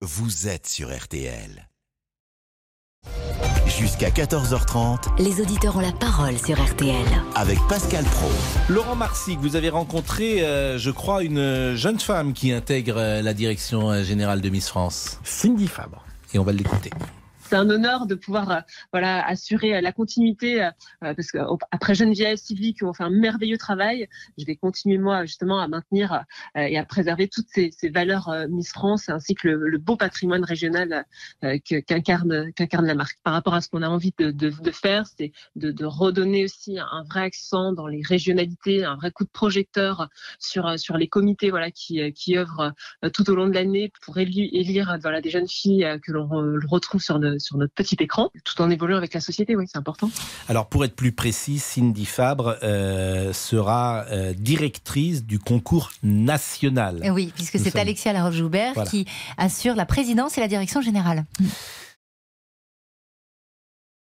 vous êtes sur RTL. Jusqu'à 14h30 Les auditeurs ont la parole sur RTL. avec Pascal Pro. Laurent Marsic, vous avez rencontré, euh, je crois, une jeune femme qui intègre euh, la direction euh, générale de Miss France. Cindy Fabre. Et on va l'écouter. C'est un honneur de pouvoir euh, voilà assurer euh, la continuité euh, parce que après Geneviève, Sylvie qui ont fait un merveilleux travail, je vais continuer moi justement à maintenir et à préserver toutes ces, valeurs Miss France ainsi que le, beau patrimoine régional qu'incarne la marque. Par rapport à ce qu'on a envie de, faire, c'est de, redonner aussi un, vrai accent dans les régionalités, un vrai coup de projecteur sur sur les comités voilà qui qui œuvrent tout au long de l'année pour élire voilà des jeunes filles que l'on re- retrouve sur, le- sur notre petit écran, tout en évoluant avec la société. Oui, c'est important. Alors, pour être plus précis, Cindy Fabre euh, sera euh, directrice du concours national. Oui, puisque c'est sommes- Alexia Laroche-Joubert Voilà. qui assure la présidence et la direction générale.